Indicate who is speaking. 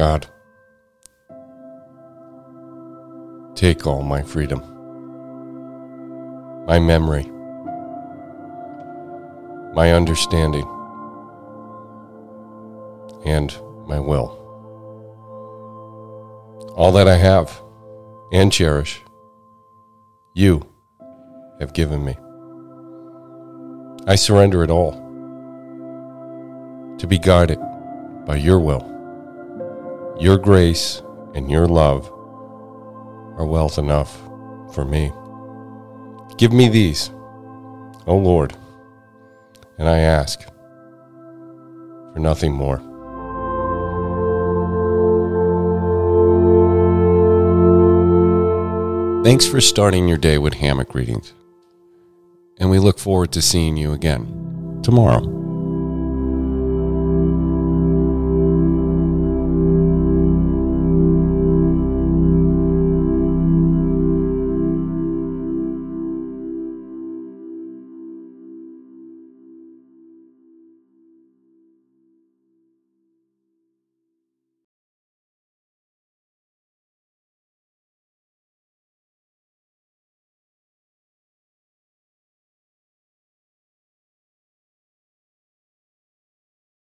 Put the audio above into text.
Speaker 1: God, take all my freedom, my memory, my understanding, and my will. All that I have and cherish, you have given me. I surrender it all to be guided by your will. Your grace and your love are wealth enough for me. Give me these, O Lord, and I ask for nothing more. Thanks for starting your day with hammock readings, and we look forward to seeing you again tomorrow.